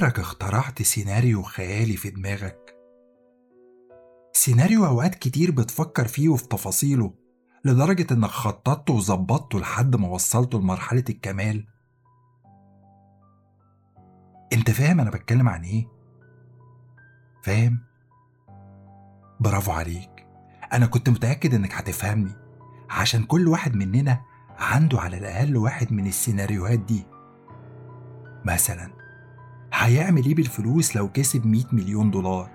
عمرك اخترعت سيناريو خيالي في دماغك؟ سيناريو أوقات كتير بتفكر فيه وفي تفاصيله لدرجة إنك خططته وظبطته لحد ما وصلته لمرحلة الكمال أنت فاهم أنا بتكلم عن إيه؟ فاهم؟ برافو عليك أنا كنت متأكد إنك هتفهمني عشان كل واحد مننا عنده على الأقل واحد من السيناريوهات دي مثلا هيعمل إيه بالفلوس لو كسب 100 مليون دولار؟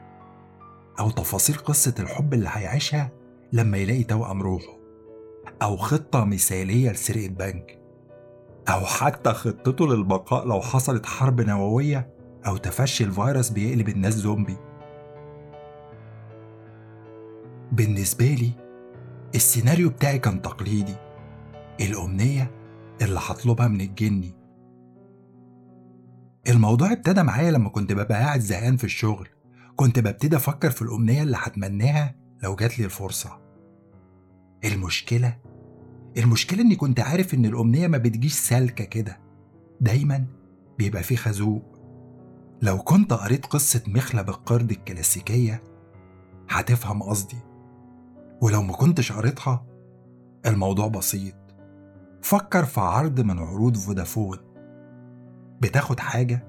أو تفاصيل قصة الحب اللي هيعيشها لما يلاقي توأم روحه؟ أو خطة مثالية لسرقة بنك؟ أو حتى خطته للبقاء لو حصلت حرب نووية أو تفشي الفيروس بيقلب الناس زومبي؟ بالنسبة لي السيناريو بتاعي كان تقليدي. الأمنية اللي هطلبها من الجني. الموضوع ابتدى معايا لما كنت ببقى قاعد زهقان في الشغل. كنت ببتدي أفكر في الأمنية اللي هتمناها لو جات لي الفرصة. المشكلة المشكلة إني كنت عارف إن الأمنية ما بتجيش سالكة كده. دايما بيبقى فيه خازوق. لو كنت قريت قصة مخلب القرد الكلاسيكية هتفهم قصدي. ولو ما كنتش قريتها الموضوع بسيط. فكر في عرض من عروض فودافون. بتاخد حاجة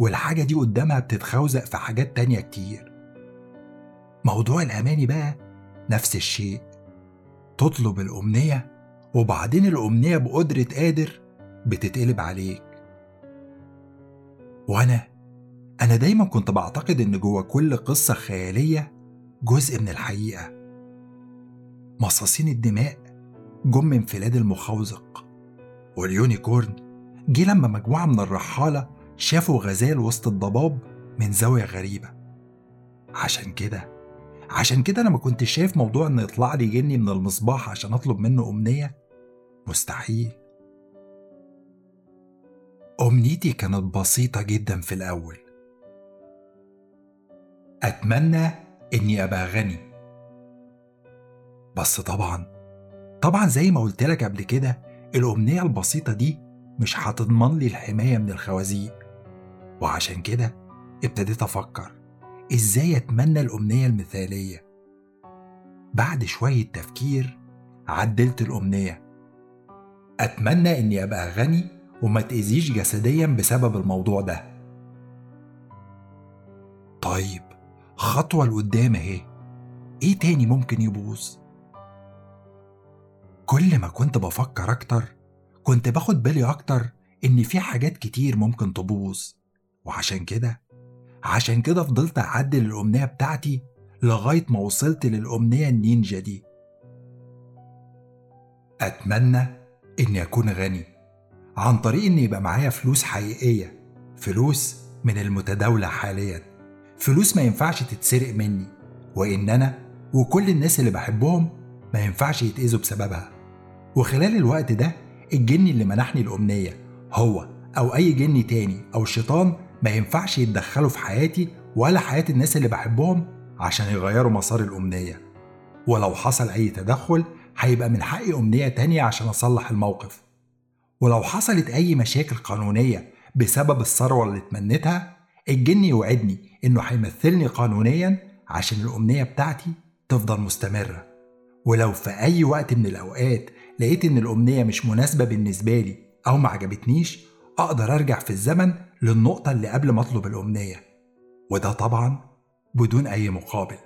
والحاجة دي قدامها بتتخوزق في حاجات تانية كتير. موضوع الأماني بقى نفس الشيء. تطلب الأمنية وبعدين الأمنية بقدرة قادر بتتقلب عليك. وأنا أنا دايما كنت بعتقد إن جوه كل قصة خيالية جزء من الحقيقة. مصاصين الدماء جم من فلاد المخوزق واليونيكورن جه لما مجموعة من الرحالة شافوا غزال وسط الضباب من زاوية غريبة. عشان كده عشان كده أنا ما كنتش شايف موضوع إن يطلع لي جني من المصباح عشان أطلب منه أمنية. مستحيل. أمنيتي كانت بسيطة جدا في الأول. أتمنى إني أبقى غني. بس طبعا طبعا زي ما قلت لك قبل كده الأمنية البسيطة دي مش هتضمن لي الحماية من الخوازيق. وعشان كده ابتديت أفكر إزاي أتمنى الأمنية المثالية. بعد شوية تفكير عدلت الأمنية. أتمنى إني أبقى غني وما تأذيش جسديا بسبب الموضوع ده. طيب خطوة لقدام أهي. إيه تاني ممكن يبوظ؟ كل ما كنت بفكر أكتر كنت باخد بالي أكتر إن في حاجات كتير ممكن تبوظ. وعشان كده عشان كده فضلت أعدل الأمنية بتاعتي لغاية ما وصلت للأمنية النينجا دي. أتمنى إني أكون غني عن طريق إن يبقى معايا فلوس حقيقية فلوس من المتداولة حاليا فلوس ما ينفعش تتسرق مني وإن أنا وكل الناس اللي بحبهم ما ينفعش يتأذوا بسببها. وخلال الوقت ده الجني اللي منحني الأمنية هو أو أي جني تاني أو الشيطان ما ينفعش يتدخلوا في حياتي ولا حياة الناس اللي بحبهم عشان يغيروا مسار الأمنية. ولو حصل أي تدخل هيبقى من حقي أمنية تانية عشان أصلح الموقف. ولو حصلت أي مشاكل قانونية بسبب الثروة اللي اتمنيتها الجن يوعدني إنه هيمثلني قانونيا عشان الأمنية بتاعتي تفضل مستمرة. ولو في أي وقت من الأوقات لقيت إن الأمنية مش مناسبة بالنسبة لي أو ما عجبتنيش أقدر أرجع في الزمن للنقطة اللي قبل ما أطلب الأمنية. وده طبعا بدون أي مقابل.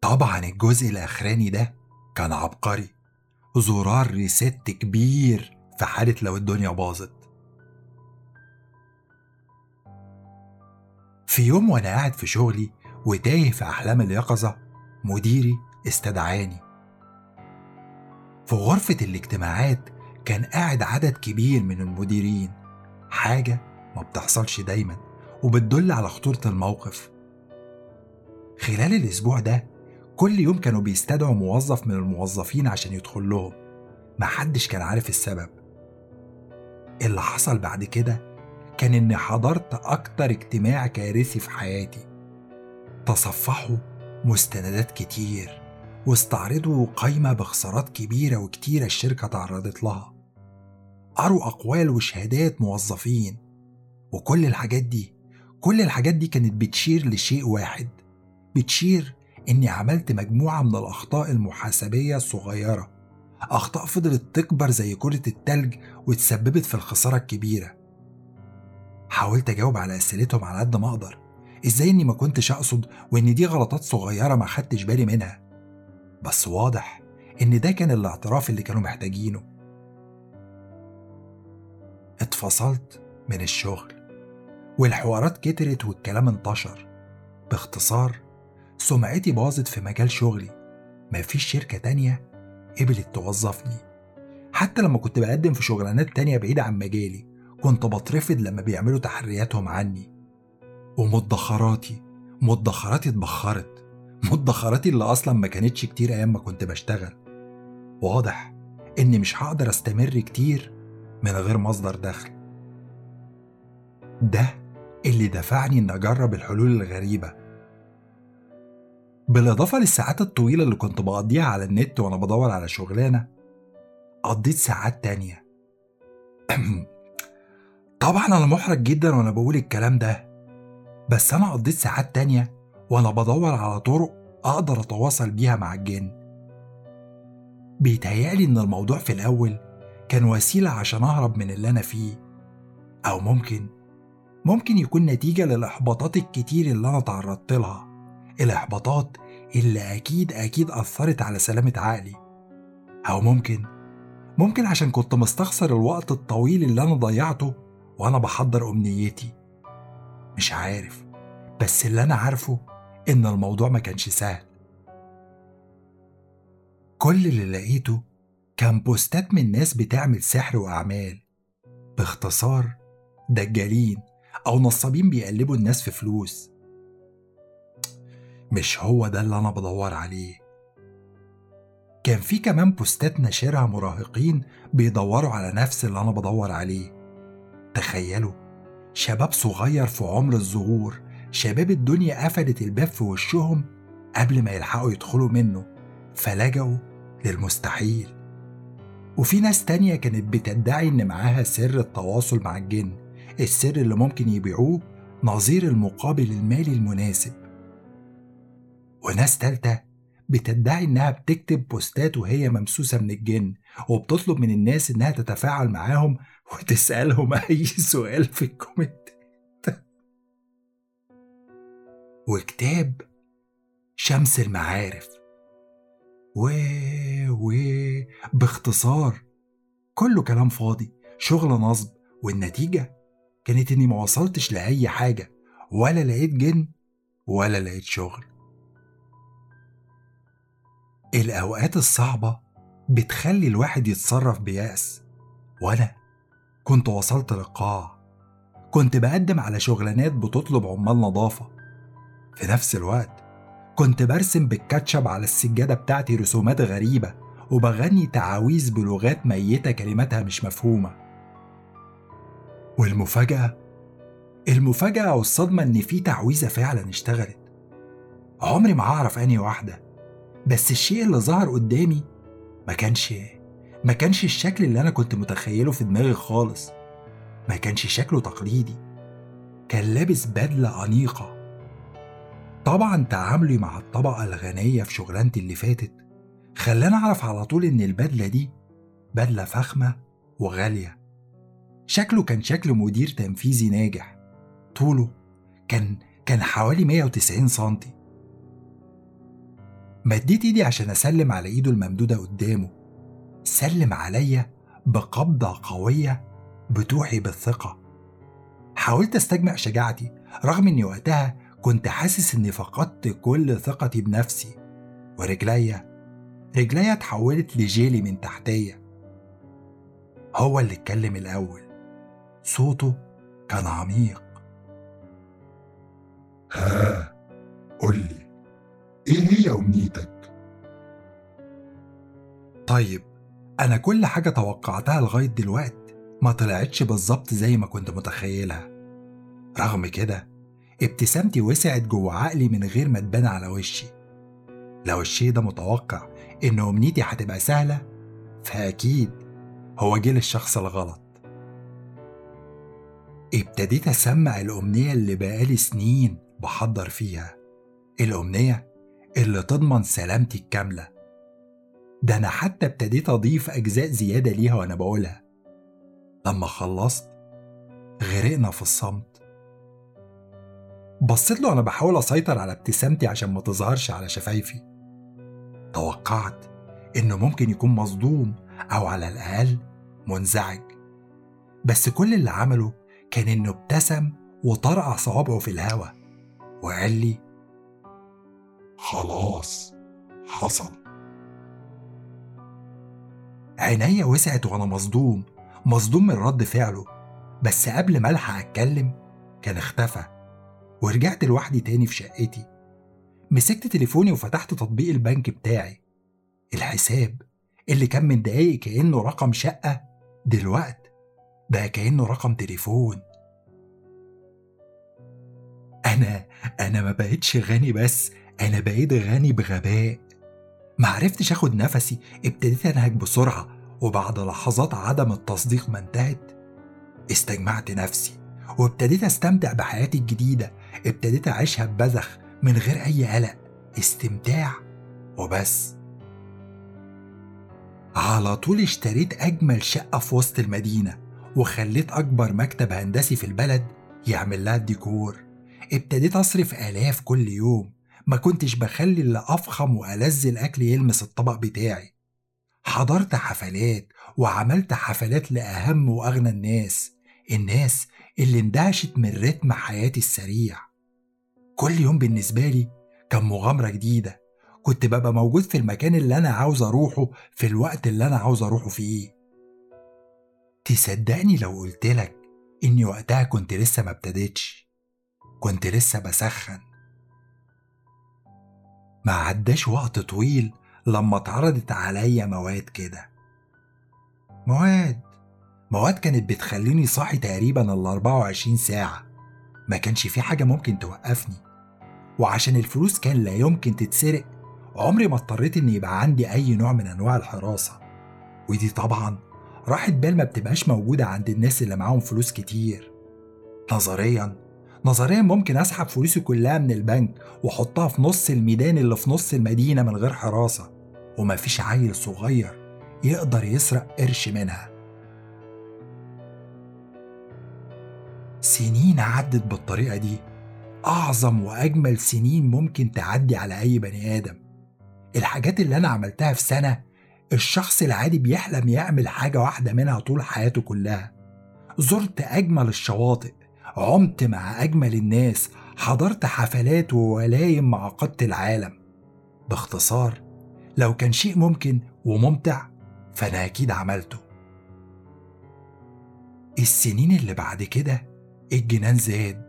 طبعا الجزء الأخراني ده كان عبقري. زرار ريست كبير في حالة لو الدنيا باظت. في يوم وأنا قاعد في شغلي وتايه في أحلام اليقظة مديري استدعاني. في غرفة الاجتماعات كان قاعد عدد كبير من المديرين. حاجة ما بتحصلش دايما وبتدل على خطورة الموقف. خلال الأسبوع ده كل يوم كانوا بيستدعوا موظف من الموظفين عشان يدخل لهم. محدش كان عارف السبب. اللي حصل بعد كده كان إني حضرت أكتر اجتماع كارثي في حياتي. تصفحوا مستندات كتير. واستعرضوا قايمة بخسارات كبيرة وكتيرة الشركة تعرضت لها. قروا أقوال وشهادات موظفين. وكل الحاجات دي كل الحاجات دي كانت بتشير لشيء واحد. بتشير إني عملت مجموعة من الأخطاء المحاسبية الصغيرة. أخطاء فضلت تكبر زي كرة التلج وتسببت في الخسارة الكبيرة. حاولت أجاوب على أسئلتهم على قد ما أقدر. إزاي إني ما كنتش أقصد وإن دي غلطات صغيرة ما خدتش بالي منها؟ بس واضح إن ده كان الاعتراف اللي كانوا محتاجينه. اتفصلت من الشغل والحوارات كترت والكلام انتشر. باختصار سمعتي باظت في مجال شغلي. مفيش شركة تانية قبلت توظفني. حتى لما كنت بقدم في شغلانات تانية بعيدة عن مجالي كنت بترفض لما بيعملوا تحرياتهم عني. ومدخراتي مدخراتي اتبخرت. مدخراتي اللي أصلا ما كانتش كتير أيام ما كنت بشتغل. واضح إني مش هقدر أستمر كتير من غير مصدر دخل. ده اللي دفعني إن أجرب الحلول الغريبة. بالإضافة للساعات الطويلة اللي كنت بقضيها على النت وأنا بدور على شغلانة قضيت ساعات تانية. طبعا أنا محرج جدا وأنا بقول الكلام ده بس أنا قضيت ساعات تانية وأنا بدور على طرق أقدر أتواصل بيها مع الجن. بيتهيألي إن الموضوع في الأول كان وسيلة عشان أهرب من اللي أنا فيه أو ممكن ممكن يكون نتيجة للإحباطات الكتير اللي أنا تعرضت لها الإحباطات اللي أكيد أكيد أثرت على سلامة عقلي. أو ممكن ممكن عشان كنت مستخسر الوقت الطويل اللي أنا ضيعته وأنا بحضر أمنيتي. مش عارف بس اللي أنا عارفه إن الموضوع ما كانش سهل. كل اللي لقيته كان بوستات من ناس بتعمل سحر وأعمال. باختصار دجالين أو نصابين بيقلبوا الناس في فلوس. مش هو ده اللي أنا بدور عليه. كان في كمان بوستات ناشرها مراهقين بيدوروا على نفس اللي أنا بدور عليه. تخيلوا شباب صغير في عمر الظهور شباب الدنيا قفلت الباب في وشهم قبل ما يلحقوا يدخلوا منه فلجأوا للمستحيل. وفي ناس تانية كانت بتدعي إن معاها سر التواصل مع الجن السر اللي ممكن يبيعوه نظير المقابل المالي المناسب. وناس تالتة بتدعي إنها بتكتب بوستات وهي ممسوسة من الجن وبتطلب من الناس إنها تتفاعل معاهم وتسألهم أي سؤال في الكومنت. وكتاب شمس المعارف. و و باختصار كله كلام فاضي شغل نصب والنتيجة كانت إني ما وصلتش لأي حاجة ولا لقيت جن ولا لقيت شغل. الأوقات الصعبة بتخلي الواحد يتصرف بيأس. وأنا كنت وصلت للقاع كنت بقدم على شغلانات بتطلب عمال نظافة في نفس الوقت. كنت برسم بالكاتشب على السجادة بتاعتي رسومات غريبة وبغني تعاويذ بلغات ميتة كلماتها مش مفهومة. والمفاجأة؟ المفاجأة والصدمة إن في تعويذة فعلا اشتغلت. عمري ما هعرف أنهي واحدة. بس الشيء اللي ظهر قدامي ما كانش ما كانش الشكل اللي أنا كنت متخيله في دماغي خالص. ما كانش شكله تقليدي. كان لابس بدلة أنيقة. طبعا تعاملي مع الطبقة الغنية في شغلانتي اللي فاتت خلاني أعرف على طول إن البدلة دي بدلة فخمة وغالية. شكله كان شكل مدير تنفيذي ناجح. طوله كان كان حوالي 190 سنتي. مديت إيدي عشان أسلم على إيده الممدودة قدامه. سلم عليا بقبضة قوية بتوحي بالثقة. حاولت أستجمع شجاعتي رغم إني وقتها كنت حاسس إني فقدت كل ثقتي بنفسي ورجليا. رجليا اتحولت لجيلي من تحتيا. هو اللي اتكلم الأول. صوته كان عميق. ها قل لي إيه هي أمنيتك؟ طيب أنا كل حاجة توقعتها لغاية دلوقت ما طلعتش بالظبط زي ما كنت متخيلها. رغم كده ابتسامتي وسعت جوه عقلي من غير ما تبان على وشي. لو الشيء ده متوقع إن أمنيتي هتبقى سهلة؟ فأكيد هو جه للشخص الغلط. ابتديت أسمع الأمنية اللي بقالي سنين بحضر فيها. الأمنية اللي تضمن سلامتي الكاملة. ده أنا حتى ابتديت أضيف أجزاء زيادة ليها وأنا بقولها. لما خلصت غرقنا في الصمت. بصيت له وأنا بحاول أسيطر على ابتسامتي عشان ما تظهرش على شفايفي. توقعت إنه ممكن يكون مصدوم أو على الأقل منزعج. بس كل اللي عمله كان إنه ابتسم وطرقع صوابعه في الهوا وقال لي خلاص حصل. عينيا وسعت وأنا مصدوم مصدوم من رد فعله. بس قبل ما ألحق أتكلم كان اختفى. ورجعت لوحدي تاني في شقتي. مسكت تليفوني وفتحت تطبيق البنك بتاعي. الحساب اللي كان من دقايق كأنه رقم شقة دلوقت بقى كأنه رقم تليفون. أنا أنا ما بقتش غني بس أنا بقيت غني بغباء. معرفتش آخد نفسي ابتديت أنهج بسرعة وبعد لحظات عدم التصديق ما انتهت استجمعت نفسي. وابتديت أستمتع بحياتي الجديدة. ابتديت أعيشها ببذخ من غير أي قلق استمتاع وبس. على طول اشتريت أجمل شقة في وسط المدينة وخليت أكبر مكتب هندسي في البلد يعمل لها الديكور. ابتديت أصرف آلاف كل يوم. ما كنتش بخلي اللي أفخم وألذ الأكل يلمس الطبق بتاعي. حضرت حفلات وعملت حفلات لأهم وأغنى الناس. الناس اللي اندهشت من رتم حياتي السريع. كل يوم بالنسبة لي كان مغامرة جديدة. كنت ببقى موجود في المكان اللي أنا عاوز أروحه في الوقت اللي أنا عاوز أروحه فيه. تصدقني لو قلتلك إني وقتها كنت لسه ما ابتديتش. كنت لسه بسخن. ما عداش وقت طويل لما اتعرضت عليا مواد كده. مواد مواد كانت بتخليني صاحي تقريبا ال 24 ساعة. ما كانش في حاجة ممكن توقفني. وعشان الفلوس كان لا يمكن تتسرق عمري ما اضطريت إن يبقى عندي أي نوع من أنواع الحراسة. ودي طبعا راحة بال ما بتبقاش موجودة عند الناس اللي معاهم فلوس كتير. نظريا نظريا ممكن أسحب فلوسي كلها من البنك وأحطها في نص الميدان اللي في نص المدينة من غير حراسة. ومفيش عيل صغير يقدر يسرق قرش منها. سنين عدت بالطريقة دي. أعظم وأجمل سنين ممكن تعدي على أي بني آدم. الحاجات اللي أنا عملتها في سنة الشخص العادي بيحلم يعمل حاجة واحدة منها طول حياته كلها. زرت أجمل الشواطئ عمت مع أجمل الناس حضرت حفلات وولايم مع قادة العالم. باختصار لو كان شيء ممكن وممتع فأنا أكيد عملته. السنين اللي بعد كده الجنان زاد.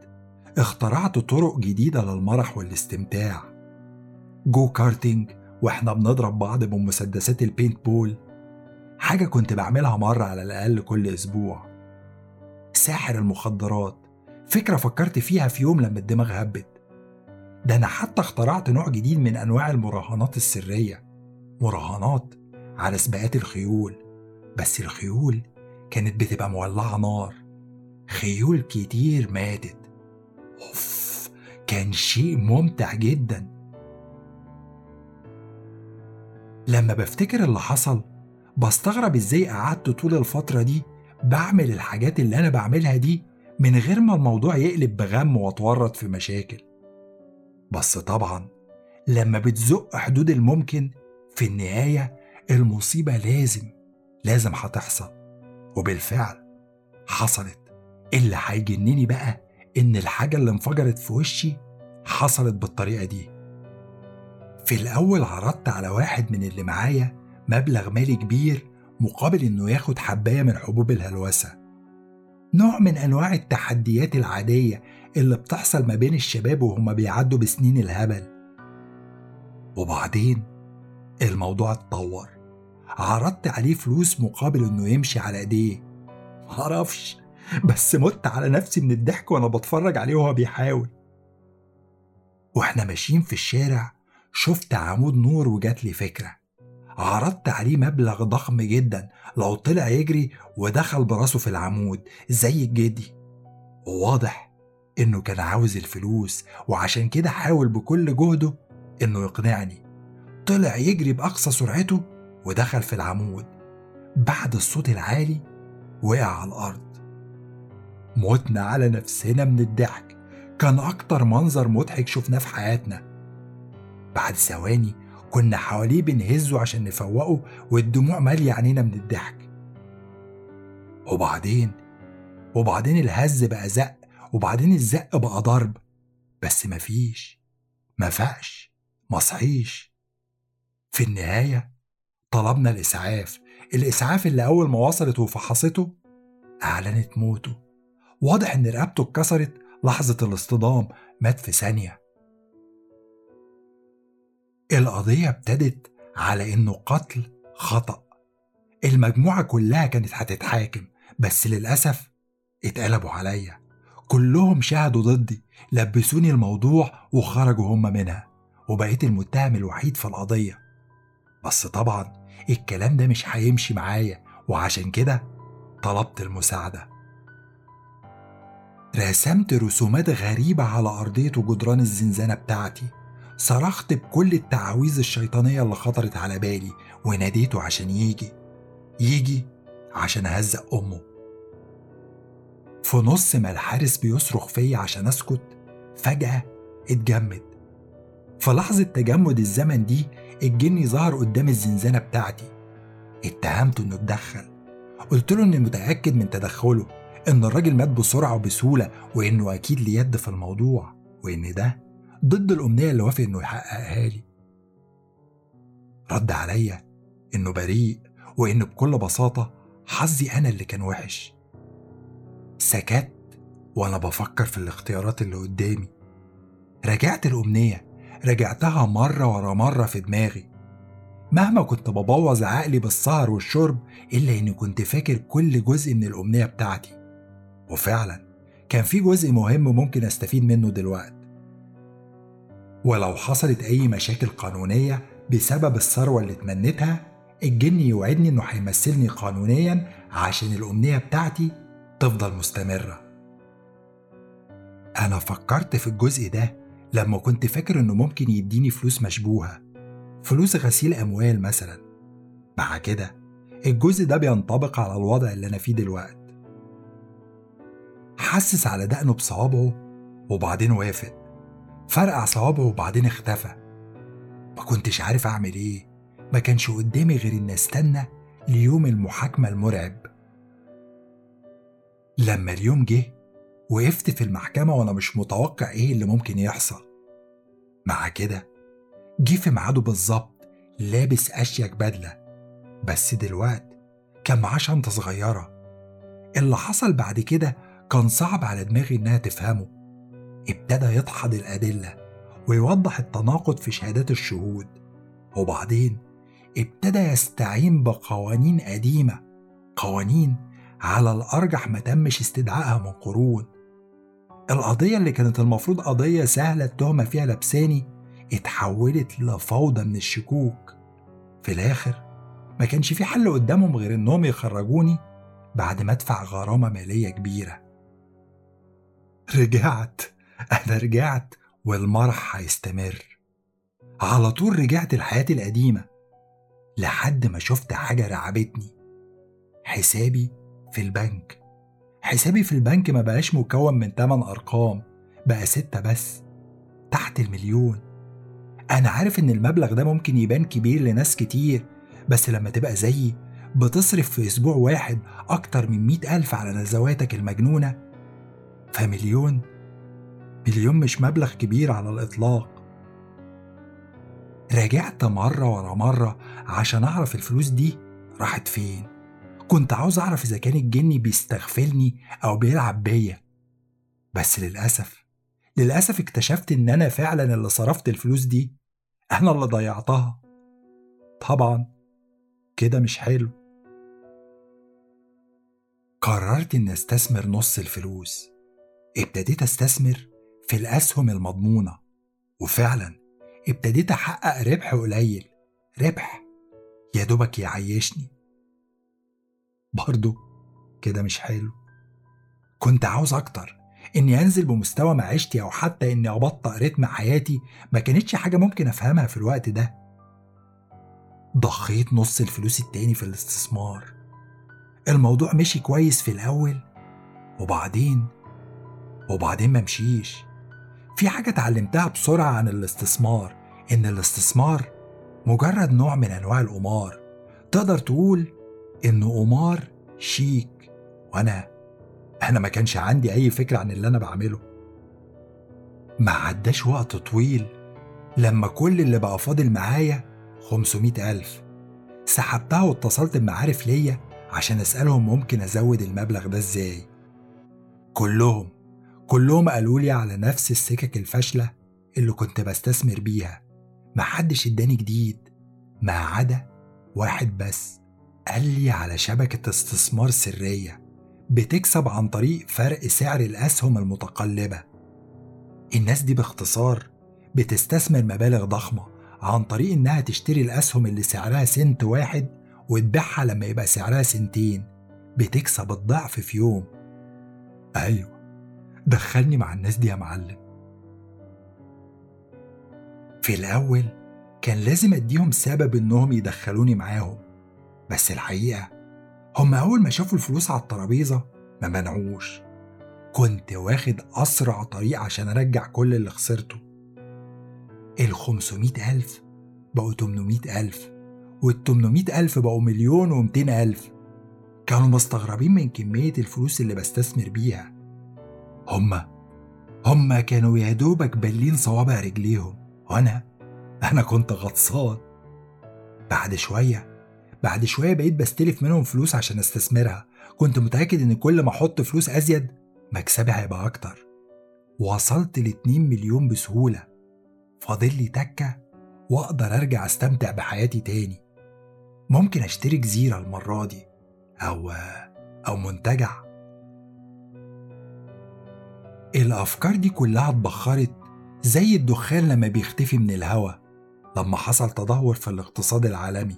اخترعت طرق جديدة للمرح والاستمتاع. go karting وإحنا بنضرب بعض بمسدسات ال paintball. حاجة كنت بعملها مرة على الأقل كل أسبوع. ساحر المخدرات. فكرة فكرت فيها في يوم لما الدماغ هبت. ده أنا حتى اخترعت نوع جديد من أنواع المراهنات السرية. مراهنات على سباقات الخيول. بس الخيول كانت بتبقى مولعة نار. خيول كتير ماتت. أوف كان شيء ممتع جدا. لما بفتكر اللي حصل بستغرب إزاي قعدت طول الفترة دي بعمل الحاجات اللي أنا بعملها دي من غير ما الموضوع يقلب بغم وأتورط في مشاكل. بس طبعا لما بتزق حدود الممكن في النهاية المصيبة لازم لازم هتحصل. وبالفعل حصلت. اللي هيجنني بقى إن الحاجة اللي انفجرت في وشي حصلت بالطريقة دي. في الأول عرضت على واحد من اللي معايا مبلغ مالي كبير مقابل إنه ياخد حباية من حبوب الهلوسة. نوع من أنواع التحديات العادية اللي بتحصل ما بين الشباب وهما بيعدوا بسنين الهبل. وبعدين الموضوع اتطور. عرضت عليه فلوس مقابل إنه يمشي على إيديه. معرفش. بس مت على نفسي من الضحك وأنا بتفرج عليه وهو بيحاول. وإحنا ماشيين في الشارع شفت عمود نور وجات لي فكرة. عرضت عليه مبلغ ضخم جدا. لو طلع يجري ودخل براسه في العمود زي الجدي. وواضح إنه كان عاوز الفلوس وعشان كده حاول بكل جهده إنه يقنعني. طلع يجري بأقصى سرعته ودخل في العمود. بعد الصوت العالي وقع على الأرض. متنا على نفسنا من الضحك. كان أكتر منظر مضحك شفناه في حياتنا. بعد ثواني كنا حواليه بنهزه عشان نفوقه والدموع مالية عينينا من الضحك. وبعدين؟ وبعدين الهز بقى زق وبعدين الزق بقى ضرب. بس مفيش. مفقش. مصحيش. في النهاية طلبنا الإسعاف. الإسعاف اللي أول ما وصلت وفحصته أعلنت موته. واضح إن رقبته اتكسرت لحظة الاصطدام. مات في ثانية. القضية ابتدت على إنه قتل خطأ. المجموعة كلها كانت هتتحاكم بس للأسف اتقلبوا عليا. كلهم شهدوا ضدي لبسوني الموضوع وخرجوا هم منها. وبقيت المتهم الوحيد في القضية. بس طبعا الكلام ده مش هيمشي معايا وعشان كده طلبت المساعدة. رسمت رسومات غريبة على أرضية وجدران الزنزانة بتاعتي. صرخت بكل التعاويذ الشيطانية اللي خطرت على بالي وناديته عشان يجي. يجي عشان أهزق أمه. في نص ما الحارس بيصرخ فيا عشان أسكت فجأة اتجمد. في لحظة تجمد الزمن دي الجني ظهر قدام الزنزانة بتاعتي. اتهمته إنه اتدخل. قلت له إني متأكد من تدخله. إن الراجل مات بسرعة وبسهولة وإنه أكيد ليه يد في الموضوع وإن ده ضد الأمنية اللي وافق إنه يحققها لي. رد عليا إنه بريء وإن بكل بساطة حظي أنا اللي كان وحش. سكت وأنا بفكر في الاختيارات اللي قدامي. رجعت الأمنية رجعتها مرة ورا مرة في دماغي. مهما كنت ببوظ عقلي بالسهر والشرب إلا إني كنت فاكر كل جزء من الأمنية بتاعتي. وفعلا كان في جزء مهم ممكن أستفيد منه دلوقتي ولو حصلت أي مشاكل قانونية بسبب الثروة اللي اتمنيتها الجن يوعدني إنه هيمثلني قانونيا عشان الأمنية بتاعتي تفضل مستمرة. أنا فكرت في الجزء ده لما كنت فاكر إنه ممكن يديني فلوس مشبوهة فلوس غسيل أموال مثلا. مع كده الجزء ده بينطبق على الوضع اللي أنا فيه دلوقتي حسس على دقنه بصوابعه وبعدين وافق. فرقع صوابعه وبعدين اختفى. ما كنتش عارف أعمل إيه. ما كانش قدامي غير إن أستنى ليوم المحاكمة المرعب. لما اليوم جه وقفت في المحكمة وأنا مش متوقع إيه اللي ممكن يحصل. مع كده جه في ميعاده بالظبط لابس أشيك بدلة. بس دلوقت كان معاه شنطة صغيرة. اللي حصل بعد كده كان صعب على دماغي إنها تفهمه. ابتدى يدحض الأدلة ويوضح التناقض في شهادات الشهود. وبعدين ابتدى يستعين بقوانين قديمة قوانين على الأرجح ما تمش استدعائها من قرون. القضية اللي كانت المفروض قضية سهلة التهمة فيها لبساني اتحولت لفوضى من الشكوك. في الآخر ما كانش في حل قدامهم غير إنهم يخرجوني بعد ما أدفع غرامة مالية كبيرة. رجعت. أنا رجعت والمرح هيستمر. على طول رجعت لحياتي القديمة. لحد ما شفت حاجة رعبتني. حسابي في البنك. حسابي في البنك ما بقاش مكون من 8 أرقام. بقى ستة بس. تحت المليون. أنا عارف إن المبلغ ده ممكن يبان كبير لناس كتير بس لما تبقى زيي بتصرف في أسبوع واحد أكتر من مئة ألف على نزواتك المجنونة. فمليون مليون مش مبلغ كبير على الإطلاق. راجعت مرة ورا مرة عشان أعرف الفلوس دي راحت فين. كنت عاوز أعرف إذا كان الجني بيستغفلني أو بيلعب بيا. بس للأسف للأسف اكتشفت إن أنا فعلا اللي صرفت الفلوس دي أنا اللي ضيعتها. طبعا كده مش حلو. قررت إني أستثمر نص الفلوس. ابتديت أستثمر في الأسهم المضمونة. وفعلا ابتديت أحقق ربح قليل. ربح يا دوبك يعيشني. برضه كده مش حلو. كنت عاوز أكتر إني أنزل بمستوى معيشتي أو حتى إني أبطأ رتم حياتي ما كانتش حاجة ممكن أفهمها في الوقت ده. ضخيت نص الفلوس التاني في الاستثمار. الموضوع مشي كويس في الأول. وبعدين وبعدين ما مشيش. في حاجة اتعلمتها بسرعة عن الاستثمار إن الاستثمار مجرد نوع من أنواع القمار. تقدر تقول إنه قمار شيك. وأنا أنا ما كانش عندي أي فكرة عن اللي أنا بعمله. ما عداش وقت طويل لما كل اللي بقى فاضل معايا 500 ألف. سحبتها واتصلت بمعارف ليا عشان أسألهم ممكن أزود المبلغ ده إزاي. كلهم كلهم قالوا لي على نفس السكك الفاشلة اللي كنت بستثمر بيها. محدش اداني جديد. ما عدا واحد بس قال لي على شبكة استثمار سرية بتكسب عن طريق فرق سعر الأسهم المتقلبة. الناس دي باختصار بتستثمر مبالغ ضخمة عن طريق إنها تشتري الأسهم اللي سعرها سنت واحد وتبيعها لما يبقى سعرها سنتين. بتكسب الضعف في يوم. أيوة. دخلني مع الناس دي يا معلم. في الأول كان لازم أديهم سبب إنهم يدخلوني معاهم بس الحقيقة هم أول ما شافوا الفلوس على الترابيزة ما منعوش. كنت واخد أسرع طريق عشان أرجع كل اللي خسرته. ال 500 ألف بقوا 800 ألف وال 800 ألف بقوا مليون و ألف. كانوا مستغربين من كمية الفلوس اللي بستثمر بيها. هما هما كانوا يا دوبك بالين صوابع رجليهم. وأنا أنا كنت غطسان. بعد شوية بعد شوية بقيت بستلف منهم فلوس عشان استثمرها. كنت متأكد إن كل ما أحط فلوس أزيد مكسبي هيبقى أكتر. وصلت لاتنين مليون بسهولة. فاضل لي تكة وأقدر أرجع أستمتع بحياتي تاني. ممكن أشتري جزيرة المرة دي أو أو منتجع. الأفكار دي كلها اتبخرت زي الدخان لما بيختفي من الهوا لما حصل تدهور في الاقتصاد العالمي.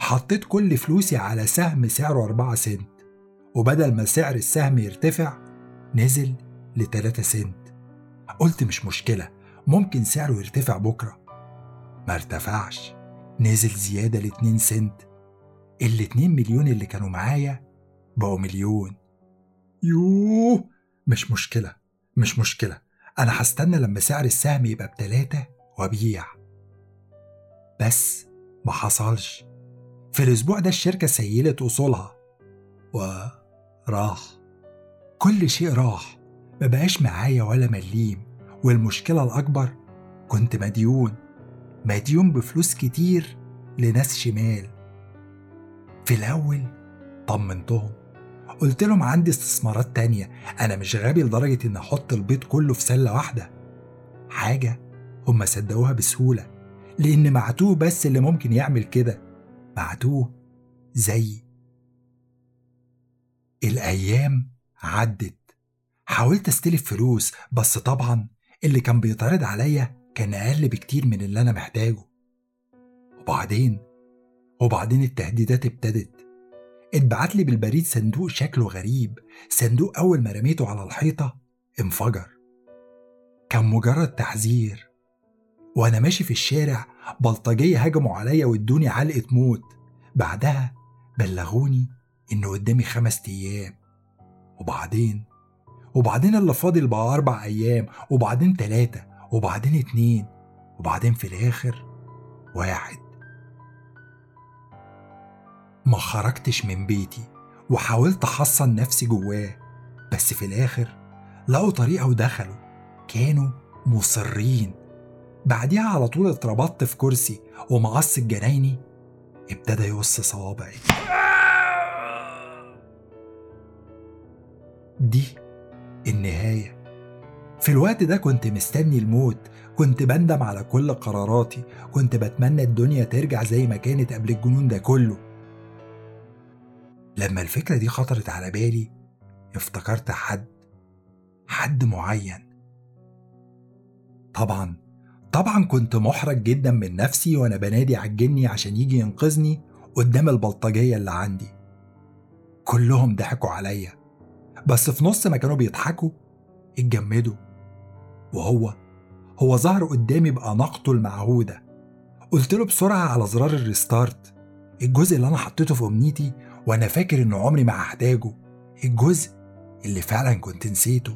حطيت كل فلوسي على سهم سعره 4 سنت وبدل ما سعر السهم يرتفع نزل ل 3 سنت. قلت مش مشكلة ممكن سعره يرتفع بكرة. ما ارتفعش نزل زيادة ل 2 سنت. الاتنين مليون اللي كانوا معايا بقوا مليون. يوه! مش مشكلة مش مشكلة. أنا هستنى لما سعر السهم يبقى بتلاتة وأبيع. بس ما حصلش. في الأسبوع ده الشركة سيلت أصولها. وراح. كل شيء راح. ما بقاش معايا ولا مليم. والمشكلة الأكبر كنت مديون. مديون بفلوس كتير لناس شمال. في الأول طمنتهم. قلت لهم عندي استثمارات تانية. أنا مش غبي لدرجة إن أحط البيض كله في سلة واحدة. حاجة هم صدقوها بسهولة لأن معتوه بس اللي ممكن يعمل كده. معتوه زي الأيام عدت. حاولت أستلف فلوس بس طبعا اللي كان بيتعرض عليا كان أقل بكتير من اللي أنا محتاجه. وبعدين؟ وبعدين التهديدات ابتدت. اتبعت لي بالبريد صندوق شكله غريب صندوق أول ما رميته على الحيطة انفجر. كان مجرد تحذير. وأنا ماشي في الشارع بلطجية هجموا عليا وادوني علقة موت. بعدها بلغوني إن قدامي خمس أيام. وبعدين؟ وبعدين اللي فاضل بقى أربع أيام وبعدين تلاتة وبعدين اتنين وبعدين في الآخر واحد. ما خرجتش من بيتي وحاولت أحصن نفسي جواه بس في الآخر لقوا طريقة ودخلوا كانوا مصرين. بعديها على طول اتربطت في كرسي ومقص الجنايني ابتدى يقص صوابعي. دي النهاية. في الوقت ده كنت مستني الموت كنت بندم على كل قراراتي كنت بتمنى الدنيا ترجع زي ما كانت قبل الجنون ده كله. لما الفكرة دي خطرت على بالي افتكرت حد حد معين. طبعا طبعا كنت محرج جدا من نفسي وأنا بنادي على الجني عشان يجي ينقذني قدام البلطجية اللي عندي. كلهم ضحكوا عليا. بس في نص ما كانوا بيضحكوا اتجمدوا. وهو هو ظهر قدامي بأناقته المعهودة. قلت له بسرعة على زرار الريستارت الجزء اللي أنا حطيته في أمنيتي وأنا فاكر إنه عمري ما هحتاجه الجزء اللي فعلا كنت نسيته.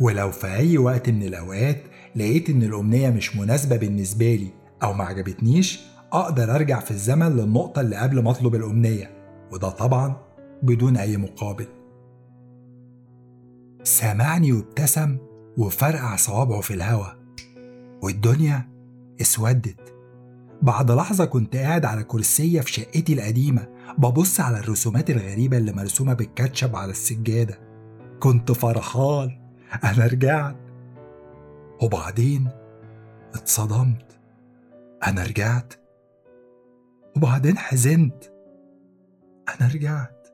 ولو في أي وقت من الأوقات لقيت إن الأمنية مش مناسبة بالنسبة لي أو ما عجبتنيش أقدر أرجع في الزمن للنقطة اللي قبل ما أطلب الأمنية وده طبعا بدون أي مقابل. سامعني وابتسم وفرقع صوابعه في الهوا والدنيا اسودت. بعد لحظة كنت قاعد على كرسية في شقتي القديمة ببص على الرسومات الغريبة اللي مرسومة بالكاتشب على السجادة. كنت فرحان أنا رجعت. وبعدين اتصدمت أنا رجعت. وبعدين حزنت أنا رجعت.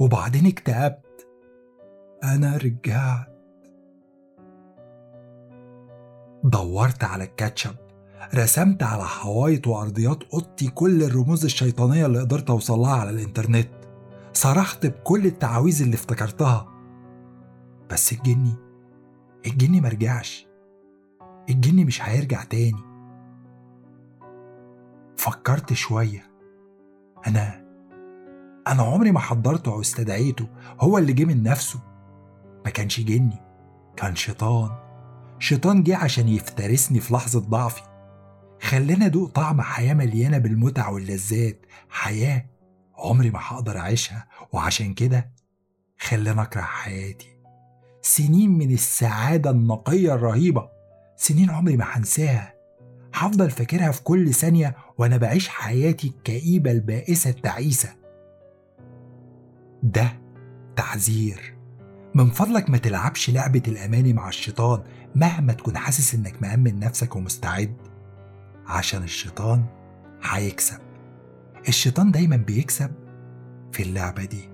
وبعدين اكتئبت أنا رجعت. دورت على الكاتشب. رسمت على حوايط وأرضيات أوضتي كل الرموز الشيطانية اللي قدرت أوصلها على الإنترنت. صرخت بكل التعاويذ اللي افتكرتها. بس الجني الجني مرجعش الجني مش هيرجع تاني. فكرت شوية. أنا أنا عمري ما حضرته أو استدعيته هو اللي جه من نفسه. ما كانش جني كان شيطان. شيطان جه عشان يفترسني في لحظة ضعفي. خلاني أدوق طعم حياة مليانة بالمتع واللذات. حياة عمري ما هقدر أعيشها وعشان كده خلاني أكره حياتي. سنين من السعادة النقية الرهيبة سنين عمري ما هنساها. هفضل فاكرها في كل ثانية وأنا بعيش حياتي الكئيبة البائسة التعيسة. ده تحذير من فضلك ما تلعبش لعبة الأماني مع الشيطان مهما تكون حاسس إنك مأمن نفسك ومستعد. عشان الشيطان هيكسب. الشيطان دايما بيكسب في اللعبة دي.